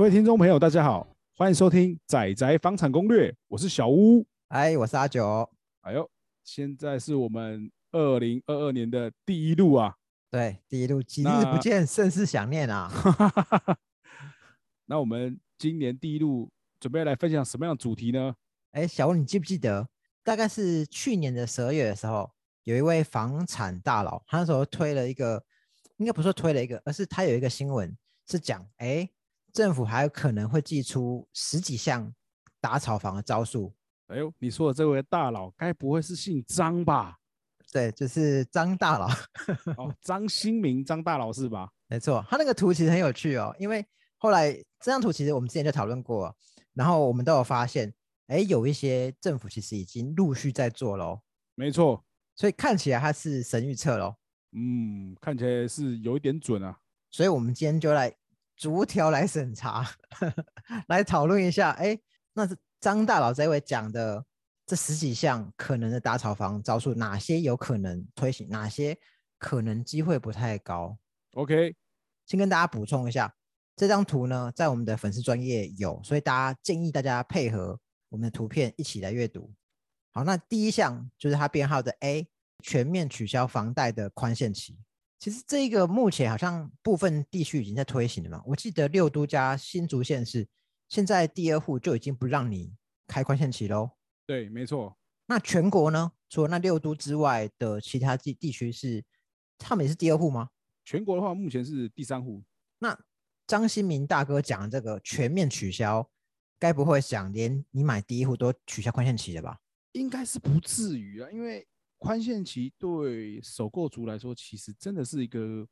各位听众朋友，大家好，欢迎收听《仔仔房产攻略》，我是小屋。哎，我是阿九。哎呦，现在是我们二零二二年的第一路啊！对，第一路，几日不那见，甚是想念啊！那我们今年第一路准备来分享什么样的主题呢？哎，小吴，你记不记得，大概是去年的十二月的时候，有一位房产大佬，他那时候推了一个，应该不是说推了一个，而是他有一个新闻是讲，哎，政府还有可能会寄出十几项打草房的招数。哎呦，你说的这位大佬，该不会是姓张吧？对，就是张大佬，哦，张新明，张大佬是吧？没错，他那个图其实很有趣哦，因为后来这张图其实我们之前就讨论过，然后我们都有发现，哎，有一些政府其实已经陆续在做喽，没错，所以看起来他是神预测喽。嗯，看起来是有一点准啊。所以我们今天就来逐条来审查，来讨论一下，哎，那是张大佬这位讲的这十几项可能的打草房招数，哪些有可能推行，哪些可能机会不太高？OK，先跟大家补充一下，这张图呢，在我们的粉丝专业有，所以大家建议大家配合我们的图片一起来阅读。好，那第一项就是它编号的 A，全面取消房贷的宽限期。其实这个目前好像部分地区已经在推行了嘛，我记得六都加新竹县是现在第二户就已经不让你开宽限期喽。对，没错。那全国呢，除了那六都之外的其他地地区是，他们也是第二户吗？全国的话，目前是第三户。那张新民大哥讲的这个全面取消，该不会想连你买第一户都取消宽限期了吧？应该是不至于啊，因为宽限期对首购族来说，其实真的是一个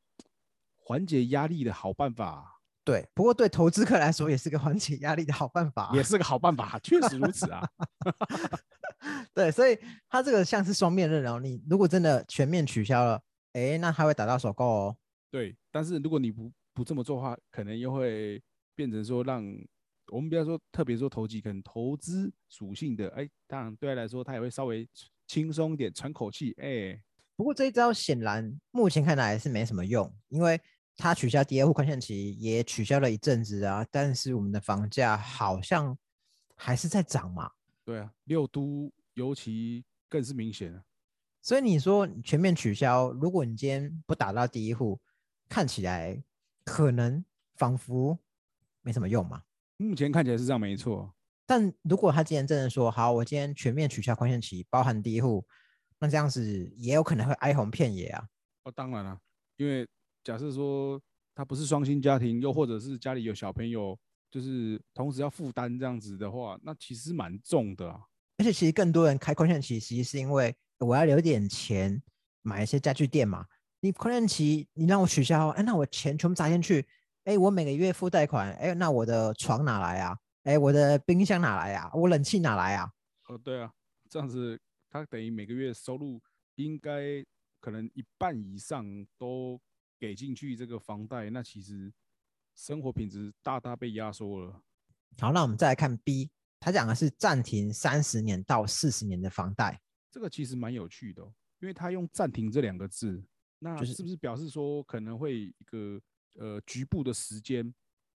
缓解压力的好办法，对，不过对投资客来说也是个缓解压力的好办法啊、也是个好办法，确实如此啊。对，所以它这个像是双面刃哦。你如果真的全面取消了，哎，那他会打到首购哦。对，但是如果你不不这么做的话，可能又会变成说让我们不要说特别说投机，可能投资属性的，哎，当然对他来说，他也会稍微轻松一点，喘口气，哎，不过这一招显然目前看来是没什么用，因为他取消第二户宽限期也取消了一阵子啊，但是我们的房价好像还是在涨嘛。对啊，六都尤其更是明显啊。所以你说你全面取消，如果你今天不打到第一户，看起来可能仿佛没什么用嘛。目前看起来是这样，没错。但如果他今天真的说好，我今天全面取消宽限期，包含第一户，那这样子也有可能会哀鸿遍野啊。哦，当然了，因为假设说他不是双薪家庭，又或者是家里有小朋友，就是同时要负担这样子的话，那其实蛮重的啊。而且其实更多人开宽限期，其实是因为我要留点钱买一些家具店嘛。你宽限期你让我取消，哎，那我钱全部砸进去，哎，我每个月付贷款，哎，那我的床哪来啊？哎，我的冰箱哪来啊？我冷气哪来啊？哦，对啊，这样子他等于每个月收入应该可能一半以上都给进去这个房贷，那其实生活品质大大被压缩了。好，那我们再来看 B，他讲的是暂停三十年到四十年的房贷。这个其实蛮有趣的、哦，因为他用“暂停”这两个字，那就是是不是表示说可能会一个呃局部的时间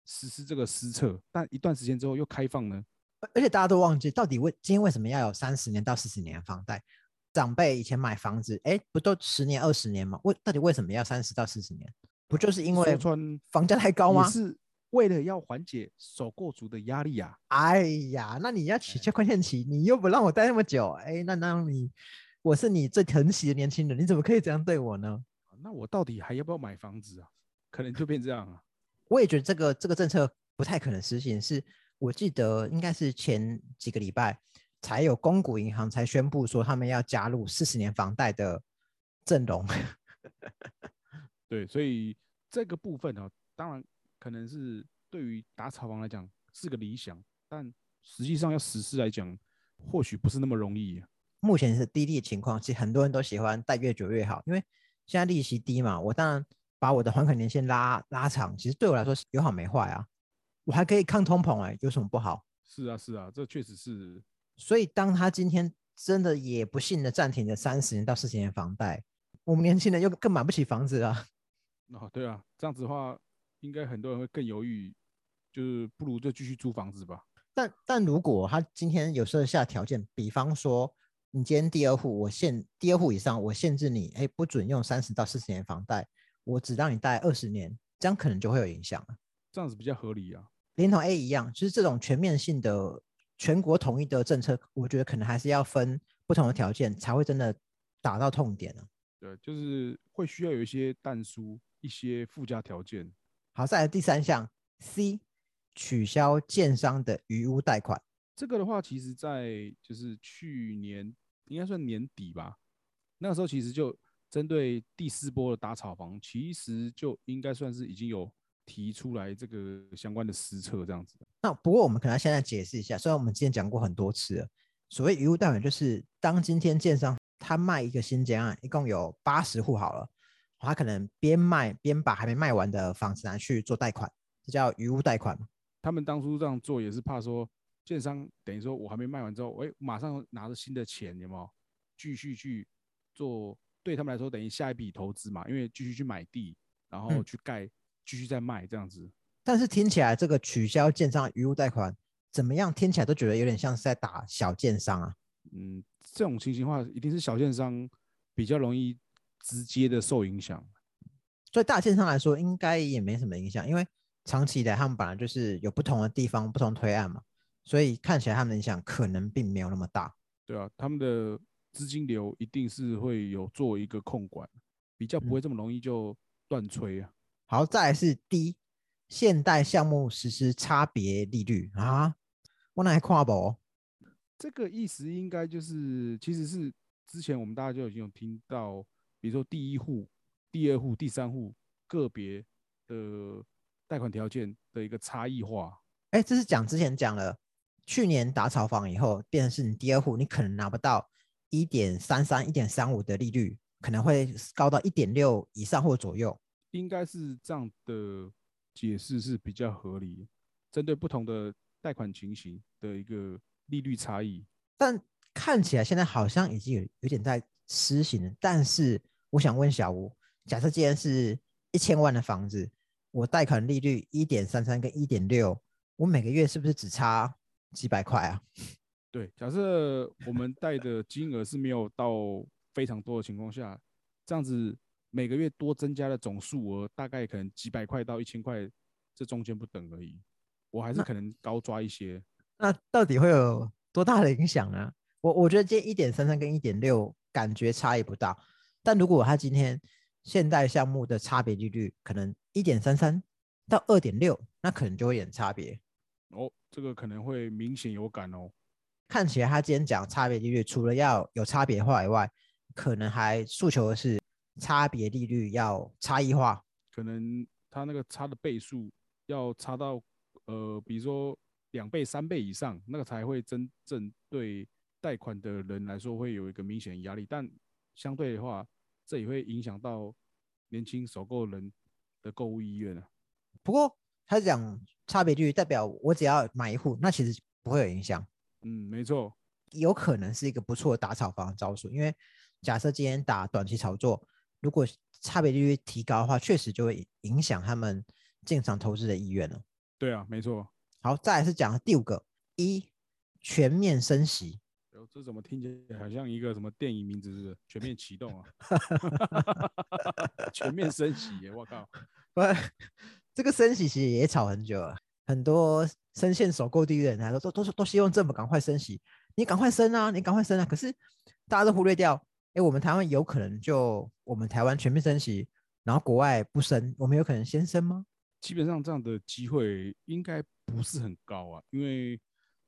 实施这个施策，但一段时间之后又开放呢？而而且大家都忘记，到底为今天为什么要有三十年到四十年的房贷？长辈以前买房子，哎，不都十年、二十年吗？为到底为什么要三十到四十年？不就是因为房价太高吗？是为了要缓解首购族的压力啊。哎呀，那你要取消宽限期，你又不让我待那么久，哎，那那你我是你最疼惜的年轻人，你怎么可以这样对我呢？那我到底还要不要买房子啊？可能就变这样啊。我也觉得这个这个政策不太可能实行，是我记得应该是前几个礼拜才有公股银行才宣布说他们要加入四十年房贷的阵容。对，所以这个部分呢、当然可能是对于打炒房来讲是个理想，但实际上要实施来讲，或许不是那么容易啊、目前是低利的情况，其实很多人都喜欢贷越久越好，因为现在利息低嘛，我当然把我的还款年限拉拉长，其实对我来说是有好没坏啊，我还可以抗通膨哎、有什么不好？是啊，是啊，这确实是所以当他今天真的也不幸的暂停了三十年到四十年房贷，我们年轻人又更买不起房子啊。哦，对啊，这样子的话，应该很多人会更犹豫就是不如就继续租房子吧。但但如果他今天有设下条件，比方说你今天第二户，我限第二户以上，我限制你，哎，不准用三十到四十年房贷，我只让你贷二十年，这样可能就会有影响了。这样子比较合理啊。连同 A 一样，就是这种全面性的全国统一的政策，我觉得可能还是要分不同的条件，才会真的打到痛点呢。对，就是会需要有一些淡书，一些附加条件。好，再来第三项 C，取消建商的余屋贷款。这个的话，其实在就是去年应该算年底吧，那个时候其实就针对第四波的打炒房，其实就应该算是已经有。提出来这个相关的施策，这样子。那不过我们可能现在解释一下，虽然我们之前讲过很多次了，所谓余物贷款就是当今天建商他卖一个新建案，一共有八十户好了，他可能边卖边把还没卖完的房子拿去做贷款，这叫余物贷款。他们当初这样做也是怕说建商等于说我还没卖完之后，哎，马上拿着新的钱，有没有继续去做？对他们来说等于下一笔投资嘛，因为继续去买地，然后去盖。继续再卖这样子，但是听起来这个取消建商余物贷款怎么样？听起来都觉得有点像是在打小建商啊。嗯，这种情形的话，一定是小建商比较容易直接的受影响。所以大建商来说，应该也没什么影响，因为长期以来他们本来就是有不同的地方不同推案嘛，所以看起来他们的影响可能并没有那么大。对啊，他们的资金流一定是会有做一个控管，比较不会这么容易就断吹啊。好，再来是 D，现代项目实施差别利率啊，我哪还跨博？这个意思应该就是，其实是之前我们大家就已经有听到，比如说第一户、第二户、第三户个别的贷款条件的一个差异化。哎，这是讲之前讲了，去年打炒房以后，变成是你第二户，你可能拿不到一点三三、一点三五的利率，可能会高到一点六以上或左右。应该是这样的解释是比较合理，针对不同的贷款情形的一个利率差异。但看起来现在好像已经有有点在施行了。但是我想问小吴，假设今天是一千万的房子，我贷款利率一点三三跟一点六，我每个月是不是只差几百块啊？对，假设我们贷的金额是没有到非常多的情况下，这样子。每个月多增加的总数额大概可能几百块到一千块，这中间不等而已。我还是可能高抓一些。那到底会有多大的影响呢？我我觉得今天一点三三跟一点六感觉差异不大，但如果他今天现代项目的差别利率可能一点三三到二点六，那可能就会有差别。哦，这个可能会明显有感哦。看起来他今天讲差别利率，除了要有差别化以外，可能还诉求的是。差别利率要差异化，可能他那个差的倍数要差到呃，比如说两倍、三倍以上，那个才会真正对贷款的人来说会有一个明显压力。但相对的话，这也会影响到年轻首购人的购物意愿啊。不过他讲差别率代表我只要买一户，那其实不会有影响。嗯，没错，有可能是一个不错的打炒房的招数，因为假设今天打短期炒作。如果差别利率提高的话，确实就会影响他们进场投资的意愿了。对啊，没错。好，再来是讲第五个，一全面升息。这怎么听起来好像一个什么电影名字是？全面启动啊！全面升息耶！我靠！不，这个升息其实也炒很久了，很多深陷首购地的人来说，都都都希望政府赶快升息。你赶快升啊！你赶快升啊！可是大家都忽略掉。哎，我们台湾有可能就我们台湾全面升息，然后国外不升，我们有可能先升吗？基本上这样的机会应该不是很高啊，因为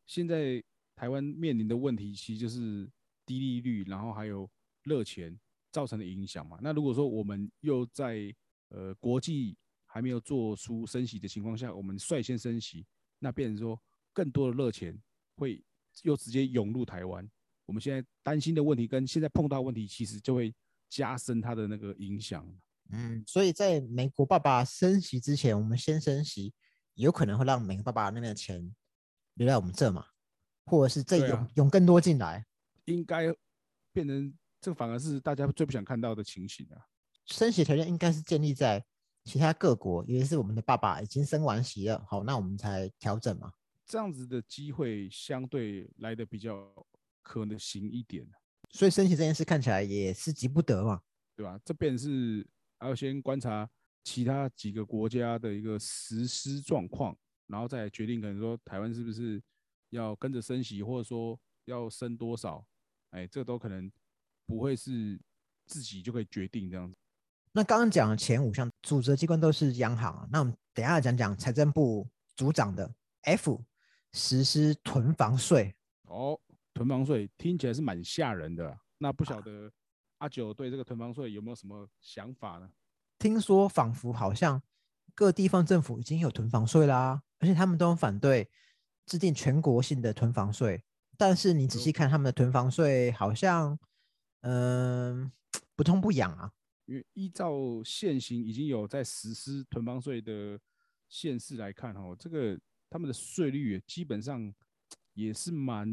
现在台湾面临的问题其实就是低利率，然后还有热钱造成的影响嘛。那如果说我们又在呃国际还没有做出升息的情况下，我们率先升息，那变成说更多的热钱会又直接涌入台湾。我们现在担心的问题跟现在碰到问题，其实就会加深它的那个影响。嗯，所以在美国爸爸升息之前，我们先升息，有可能会让美国爸爸那边的钱留在我们这嘛，或者是再涌涌更多进来，应该变成这反而是大家最不想看到的情形啊。升息条件应该是建立在其他各国，尤其是我们的爸爸已经升完席了，好，那我们才调整嘛。这样子的机会相对来的比较可能行一点，所以升息这件事看起来也是急不得嘛，对吧？这边是还要先观察其他几个国家的一个实施状况，然后再决定可能说台湾是不是要跟着升息，或者说要升多少，哎，这都可能不会是自己就可以决定这样子。那刚刚讲的前五项组织机关都是央行，那我们等下讲讲财政部组长的 F。实施囤房税哦，囤房税听起来是蛮吓人的。那不晓得阿九对这个囤房税有没有什么想法呢？听说仿佛好像各地方政府已经有囤房税啦，而且他们都反对制定全国性的囤房税。但是你仔细看他们的囤房税，好像嗯 不痛不痒啊。因为依照现行已经有在实施囤房税的县市来看，哦，这个。他们的税率基本上也是蛮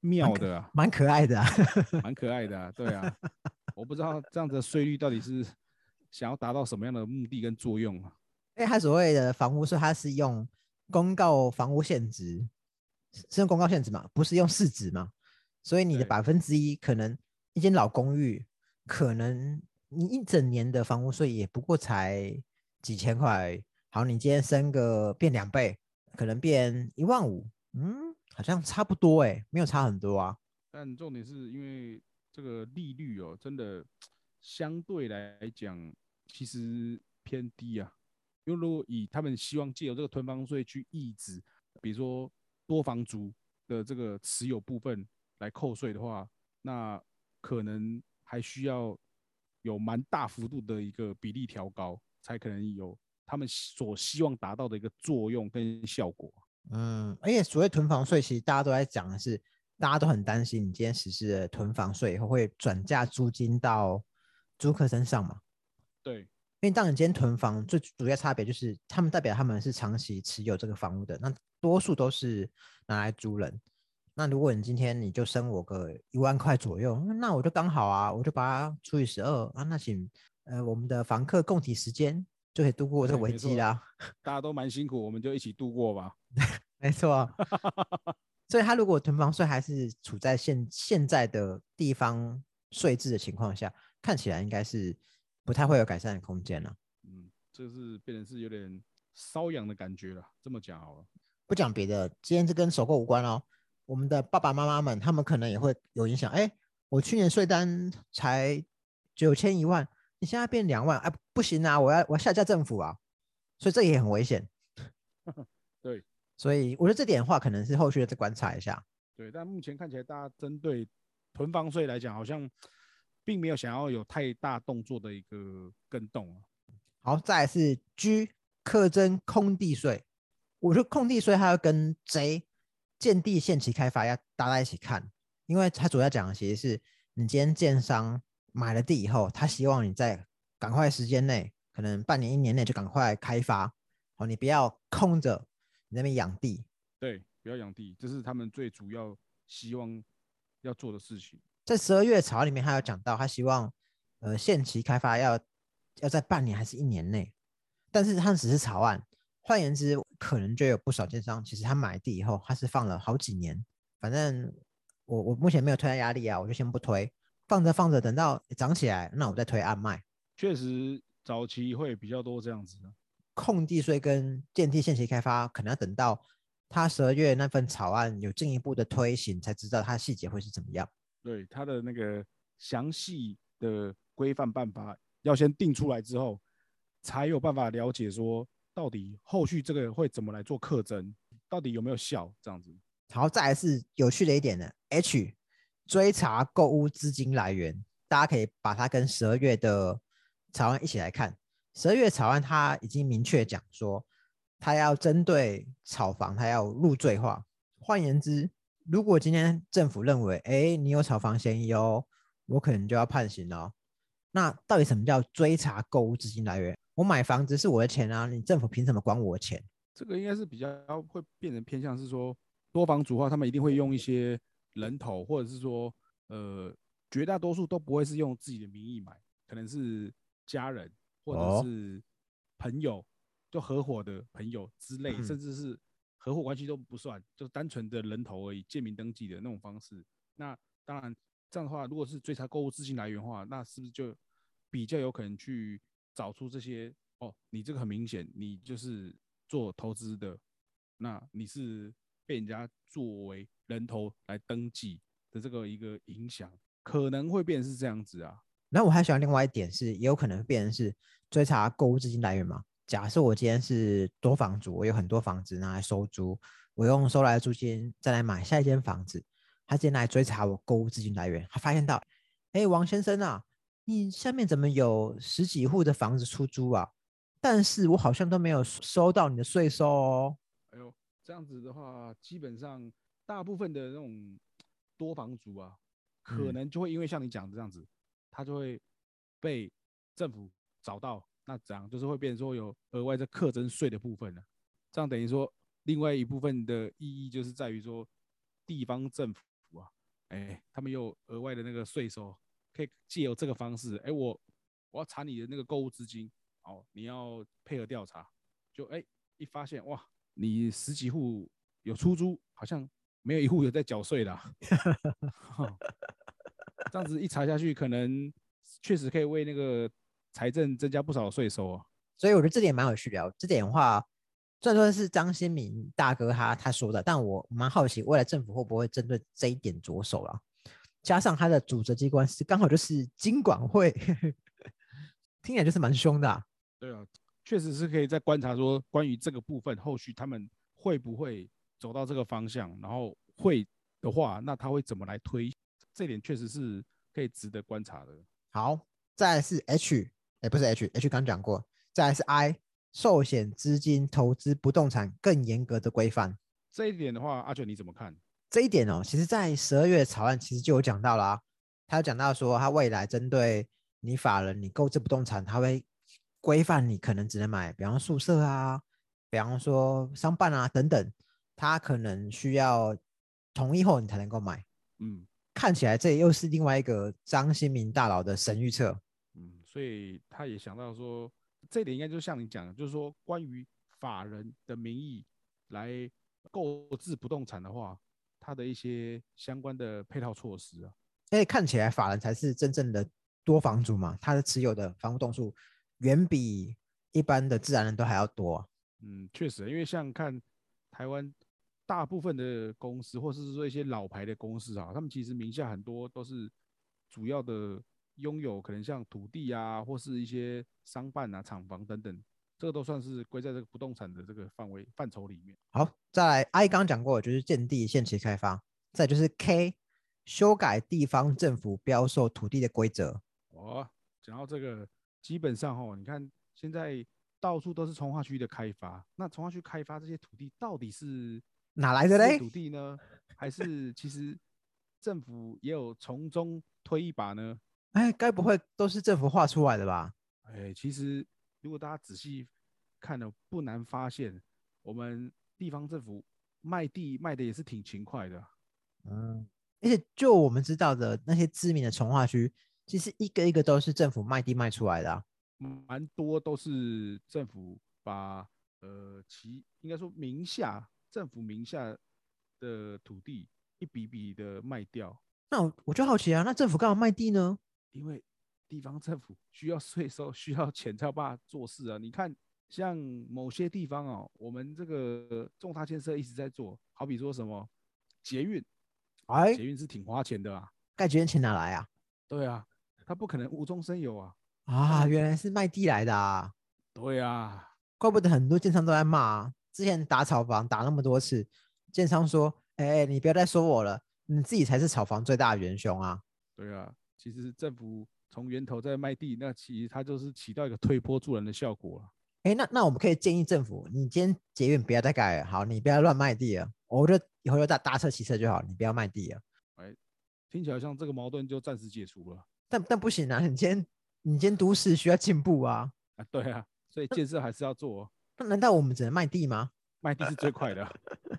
妙的啊，蛮可爱的，蛮可爱的，对啊。我不知道这样的税率到底是想要达到什么样的目的跟作用啊？因为它所谓的房屋税，它是用公告房屋现值，是用公告现值嘛，不是用市值嘛？所以你的百分之一，可能一间老公寓，可能你一整年的房屋税也不过才几千块。好，你今天升个变两倍，可能变一万五，嗯，好像差不多哎，没有差很多啊。但重点是因为这个利率哦，真的相对来讲其实偏低啊。因为如果以他们希望借由这个囤房税去抑制，比如说多房族的这个持有部分来扣税的话，那可能还需要有蛮大幅度的一个比例调高，才可能有。他们所希望达到的一个作用跟效果，嗯，而且所谓囤房税，其实大家都在讲的是，大家都很担心，你今天实施了囤房税以后，会转嫁租金到租客身上嘛？对，因为当你今天囤房，最主要差别就是，他们代表他们是长期持有这个房屋的，那多数都是拿来租人。那如果你今天你就升我个一万块左右，那我就刚好啊，我就把它除以十二啊，那请呃我们的房客共体时间。就可以度过这个危机啦。大家都蛮辛苦，我们就一起度过吧。没错。所以，他如果囤房税还是处在现现在的地方税制的情况下，看起来应该是不太会有改善的空间了。嗯，这是变成是有点瘙痒的感觉了。这么讲好了，不讲别的，今天这跟首购无关哦。我们的爸爸妈妈们，他们可能也会有影响。哎，我去年税单才九千一万。你现在变两万，哎，不行啊！我要我要下架政府啊！所以这也很危险。对，所以我觉得这点的话，可能是后续再观察一下。对，但目前看起来，大家针对囤房税来讲，好像并没有想要有太大动作的一个跟动啊。好，再来是 G 课征空地税。我觉得空地税它要跟 J 建地限期开发要大家一起看，因为它主要讲的其实是你今天建商。买了地以后，他希望你在赶快时间内，可能半年、一年内就赶快开发。好，你不要空着你那边养地。对，不要养地，这是他们最主要希望要做的事情。在十二月草案里面，他有讲到，他希望呃限期开发要要在半年还是一年内。但是他只是草案，换言之，可能就有不少建商，其实他买地以后，他是放了好几年。反正我我目前没有推单压力啊，我就先不推。放着放着，等到涨起来，那我再推暗卖。确实，早期会比较多这样子的。空地税跟电梯限期开发，可能要等到他十二月那份草案有进一步的推行，才知道它细节会是怎么样。对，它的那个详细的规范办法要先定出来之后，才有办法了解说到底后续这个会怎么来做课征，到底有没有效这样子。好，再来是有趣的一点呢，H。追查购物资金来源，大家可以把它跟十二月的草案一起来看。十二月草案它已经明确讲说，它要针对炒房，它要入罪化。换言之，如果今天政府认为，哎，你有炒房嫌疑哦，我可能就要判刑哦。那到底什么叫追查购物资金来源？我买房子是我的钱啊，你政府凭什么管我的钱？这个应该是比较会变成偏向是说，多房主的话，他们一定会用一些。人头，或者是说，呃，绝大多数都不会是用自己的名义买，可能是家人或哦者是朋友，就合伙的朋友之类，嗯甚至是合伙关系都不算，就单纯的人头而已，借名登记的那种方式。那当然，这样的话，如果是追查购物资金来源的话，那是不是就比较有可能去找出这些？哦，你这个很明显，你就是做投资的，那你是被人家作为人头来登记的这个一个影响，可能会变成是这样子啊。然后我还想另外一点是，也有可能变成是追查购物资金来源嘛。假设我今天是多房主，我有很多房子拿来收租，我用收来的租金再来买下一间房子，他今天来追查我购物资金来源，他发现到，哎，王先生啊，你下面怎么有十几户的房子出租啊？但是我好像都没有收到你的税收哦。哎呦，这样子的话，基本上大部分的那种多房族啊，可嗯能就会因为像你讲的这样子，他就会被政府找到，那这样就是会变成说有额外的课征税的部分了。这样等于说，另外一部分的意义就是在于说，地方政府啊，哎，他们有额外的那个税收，可以借由这个方式，哎，我我要查你的那个购物资金，哦，你要配合调查，就哎一发现哇，你十几户有出租，好像没有一户有在缴税的啊、这样子一查下去，可能确实可以为那个财政增加不少税收啊。所以我觉得这点蛮有趣的哦。这点的话，虽然说是张新民大哥他他说的，但我蛮好奇，未来政府会不会针对这一点着手啦？加上他的主责机关是刚好就是金管会，听起来就是蛮凶的、啊。对啊，确实是可以在观察说关于这个部分，后续他们会不会走到这个方向，然后会的话，那他会怎么来推？这点确实是可以值得观察的。好，再来是 H，哎，不是 H，H 刚讲过，再来是 I，寿险资金投资不动产更严格的规范。这一点的话，阿卷你怎么看？这一点哦，其实在十二月草案其实就有讲到啦、他有讲到说，他未来针对你法人你购置不动产，他会规范你可能只能买，比方宿舍啊，比方说商办啊等等，他可能需要同意后你才能够买。嗯看起来这又是另外一个张新民大佬的神预测。嗯，所以他也想到说，这一点应该就像你讲的，就是说关于法人的名义来购置不动产的话，它的一些相关的配套措施啊。因为看起来法人才是真正的多房主嘛，他的持有的房屋栋数远比一般的自然人都还要多啊、嗯，确实，因为像看台湾大部分的公司，或是说一些老牌的公司啊，他们其实名下很多都是主要的拥有可能像土地啊，或是一些商办啊、厂房等等，这个都算是归在这个不动产的这个范围范畴里面。好，再来 I 刚刚讲过，就是建地限期开发，再就是 K 修改地方政府标售土地的规则。哦，讲到这个，基本上哦，你看现在到处都是从化区的开发，那从化区开发这些土地到底是哪来的嘞土地呢，还是其实政府也有从中推一把呢？哎，该不会都是政府画出来的吧？哎，其实如果大家仔细看了，不难发现，我们地方政府卖地卖的也是挺勤快的啊。嗯，而且就我们知道的那些知名的从化区，其实一个一个都是政府卖地卖出来的、啊。蛮多都是政府把呃其应该说名下政府名下的土地一笔笔的卖掉，那我我就好奇啊，那政府干嘛卖地呢？因为地方政府需要税收，需要钱才有办法做事啊。你看，像某些地方哦，我们这个重大建设一直在做，好比说什么捷运，哎捷，运是挺花钱的啊。盖捷运钱哪来啊？对啊，他不可能无中生有啊。啊，原来是卖地来的啊！对啊，怪不得很多建商都在骂、啊。之前打炒房打那么多次，建商说：“哎、你不要再说我了，你自己才是炒房最大的元凶啊对啊，其实政府从源头在卖地，那其实它就是起到一个推波助澜的效果了。！”哎，那那我们可以建议政府，你今天捷运不要再盖了，好，你不要乱卖地了，我就以后就搭搭车骑车就好，你不要卖地了。听起来像这个矛盾就暂时解除了但但不行啊，你今天你今天都市需要进步啊，啊。对啊，所以建设还是要做哦，那难道我们只能卖地吗？卖地是最快的啊。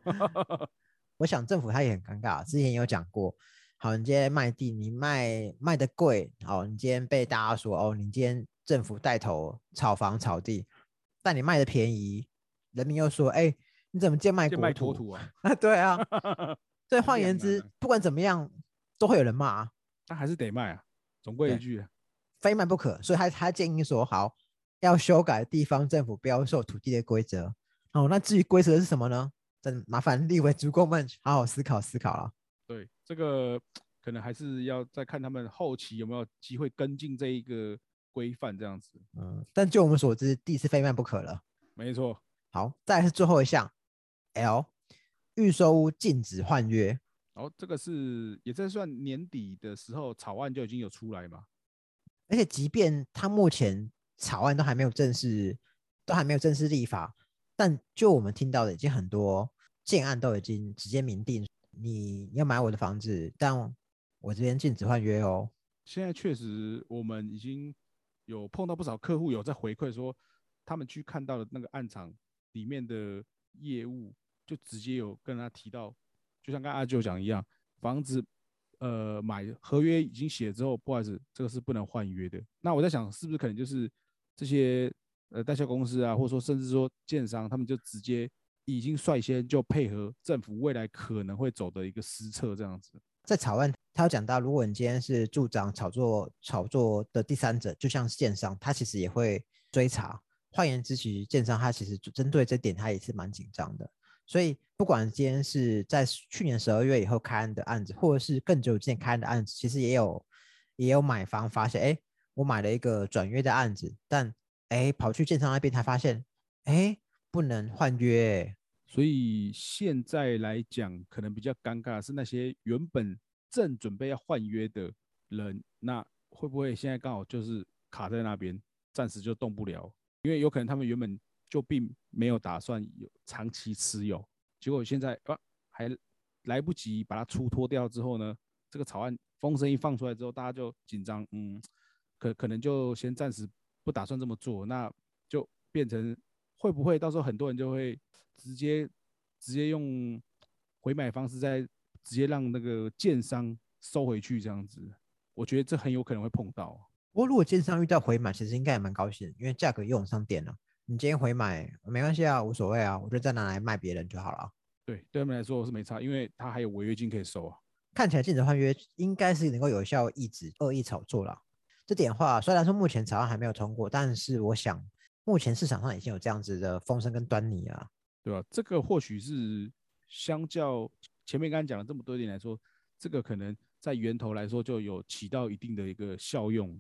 我想政府他也很尴尬，之前也有讲过，好，你今天卖地，你卖卖的贵，好，你今天被大家说哦，你今天政府带头炒房炒地，但你卖的便宜，人民又说，哎，你怎么贱卖国卖国土啊？啊，对啊，所以换言之，不管怎么样，都会有人骂啊，那还是得卖啊，总归一句啊，非卖不可。所以他他建议说，好，要修改地方政府标售土地的规则。哦，那至于规则是什么呢？真麻烦立委主公们好好思考思考了。对，这个 可能还是要再看他们后期有没有机会跟进这一个规范，这样子。嗯，但就我们所知，地是非卖不可了。没错，好，再来是最后一项，L，预售屋禁止换约。哦这个是也在算年底的时候草案就已经有出来嘛，而且即便他目前草案都还没有正式，都还没有正式立法，但就我们听到的，已经很多建案都已经直接明定，你要买我的房子，但我这边禁止换约哦。现在确实我们已经有碰到不少客户有在回馈说，他们去看到的那个暗场里面的业务，就直接有跟他提到，就像刚阿舅讲一样，房子呃买合约已经写之后，不好意思，这个是不能换约的。那我在想，是不是可能就是这些呃代销公司啊，或者说甚至说建商，他们就直接已经率先就配合政府未来可能会走的一个施策这样子。在草案，他有讲到，如果你今天是助长炒作炒作的第三者，就像是建商，他其实也会追查。换言之，其实建商他其实就针对这点，他也是蛮紧张的。所以，不管今天是在去年十二月以后开案的案子，或者是更久之前开案的案子，其实也有也有买方发现，哎，我买了一个转约的案子，但哎跑去建商那边才发现，哎不能换约，所以现在来讲，可能比较尴尬的是那些原本正准备要换约的人，那会不会现在刚好就是卡在那边，暂时就动不了？因为有可能他们原本就并没有打算有长期持有，结果现在啊还来不及把它出脱掉之后呢，这个草案风声一放出来之后，大家就紧张，嗯，可可能就先暂时不打算这么做，那就变成会不会到时候很多人就会直接直接用回买方式再直接让那个建商收回去这样子，我觉得这很有可能会碰到。不过如果建商遇到回买，其实应该也蛮高兴的，因为价格又往上点了。你今天回买没关系啊，无所谓啊，我就再拿来卖别人就好了啊。对，对他们来说是没差，因为他还有违约金可以收啊。看起来禁止换约应该是能够有效抑制恶意炒作了。这点话虽然说目前草案还没有通过，但是我想目前市场上已经有这样子的风声跟端倪啊。对吧？这个或许是相较前面刚刚讲了这么多一点来说，这个可能在源头来说就有起到一定的一个效用。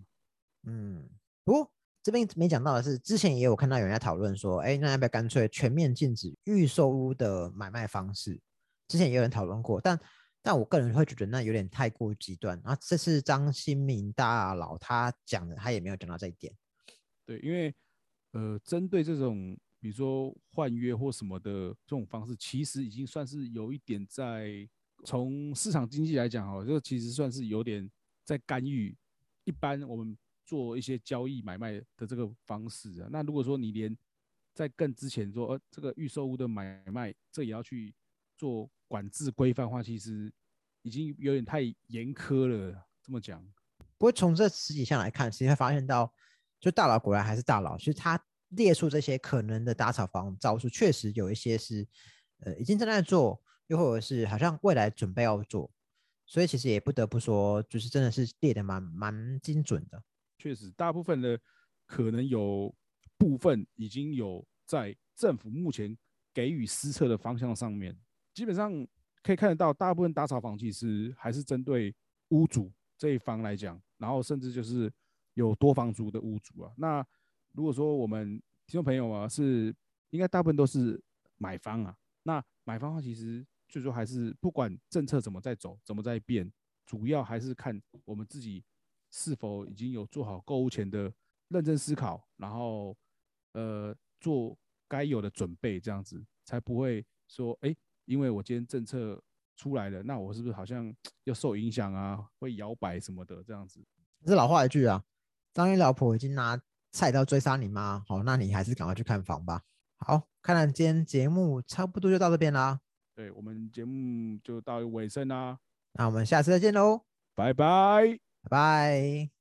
嗯，不过这边没讲到的是，之前也有看到有人在讨论说，哎，那要不要干脆全面禁止预售屋的买卖方式？之前也有人讨论过，但但我个人会觉得那有点太过极端。然后这次张新民大佬他讲的，他也没有讲到这一点。对，因为呃，针对这种比如说换约或什么的这种方式，其实已经算是有一点在从市场经济来讲哦，这其实算是有点在干预一般我们做一些交易买卖的这个方式啊。那如果说你连在更之前说，呃，这个预售屋的买卖，这也要去做管制规范化，其实已经有点太严苛了。这么讲，不过从这十几项来看，其实会发现到，就大佬果然还是大佬，其实他列出这些可能的打炒房招数，确实有一些是呃已经正在做，又或者是好像未来准备要做，所以其实也不得不说，就是真的是列的蛮蛮精准的。确实，大部分的可能有部分已经有在政府目前给予施策的方向上面，基本上可以看得到，大部分打炒房其实还是针对屋主这一方来讲，然后甚至就是有多房族的屋主啊。那如果说我们听众朋友啊，是应该大部分都是买方啊，那买方的话其实最终还是不管政策怎么在走，怎么在变，主要还是看我们自己是否已经有做好购物前的认真思考，然后呃做该有的准备，这样子才不会说，哎，因为我今天政策出来了，那我是不是好像要受影响啊，会摇摆什么的这样子？这老话一句啊，当你老婆已经拿菜刀追杀你吗，好，那你还是赶快去看房吧。好，看来今天节目差不多就到这边啦。对我们节目就到尾声啦。那我们下次再见喽，拜拜。拜拜。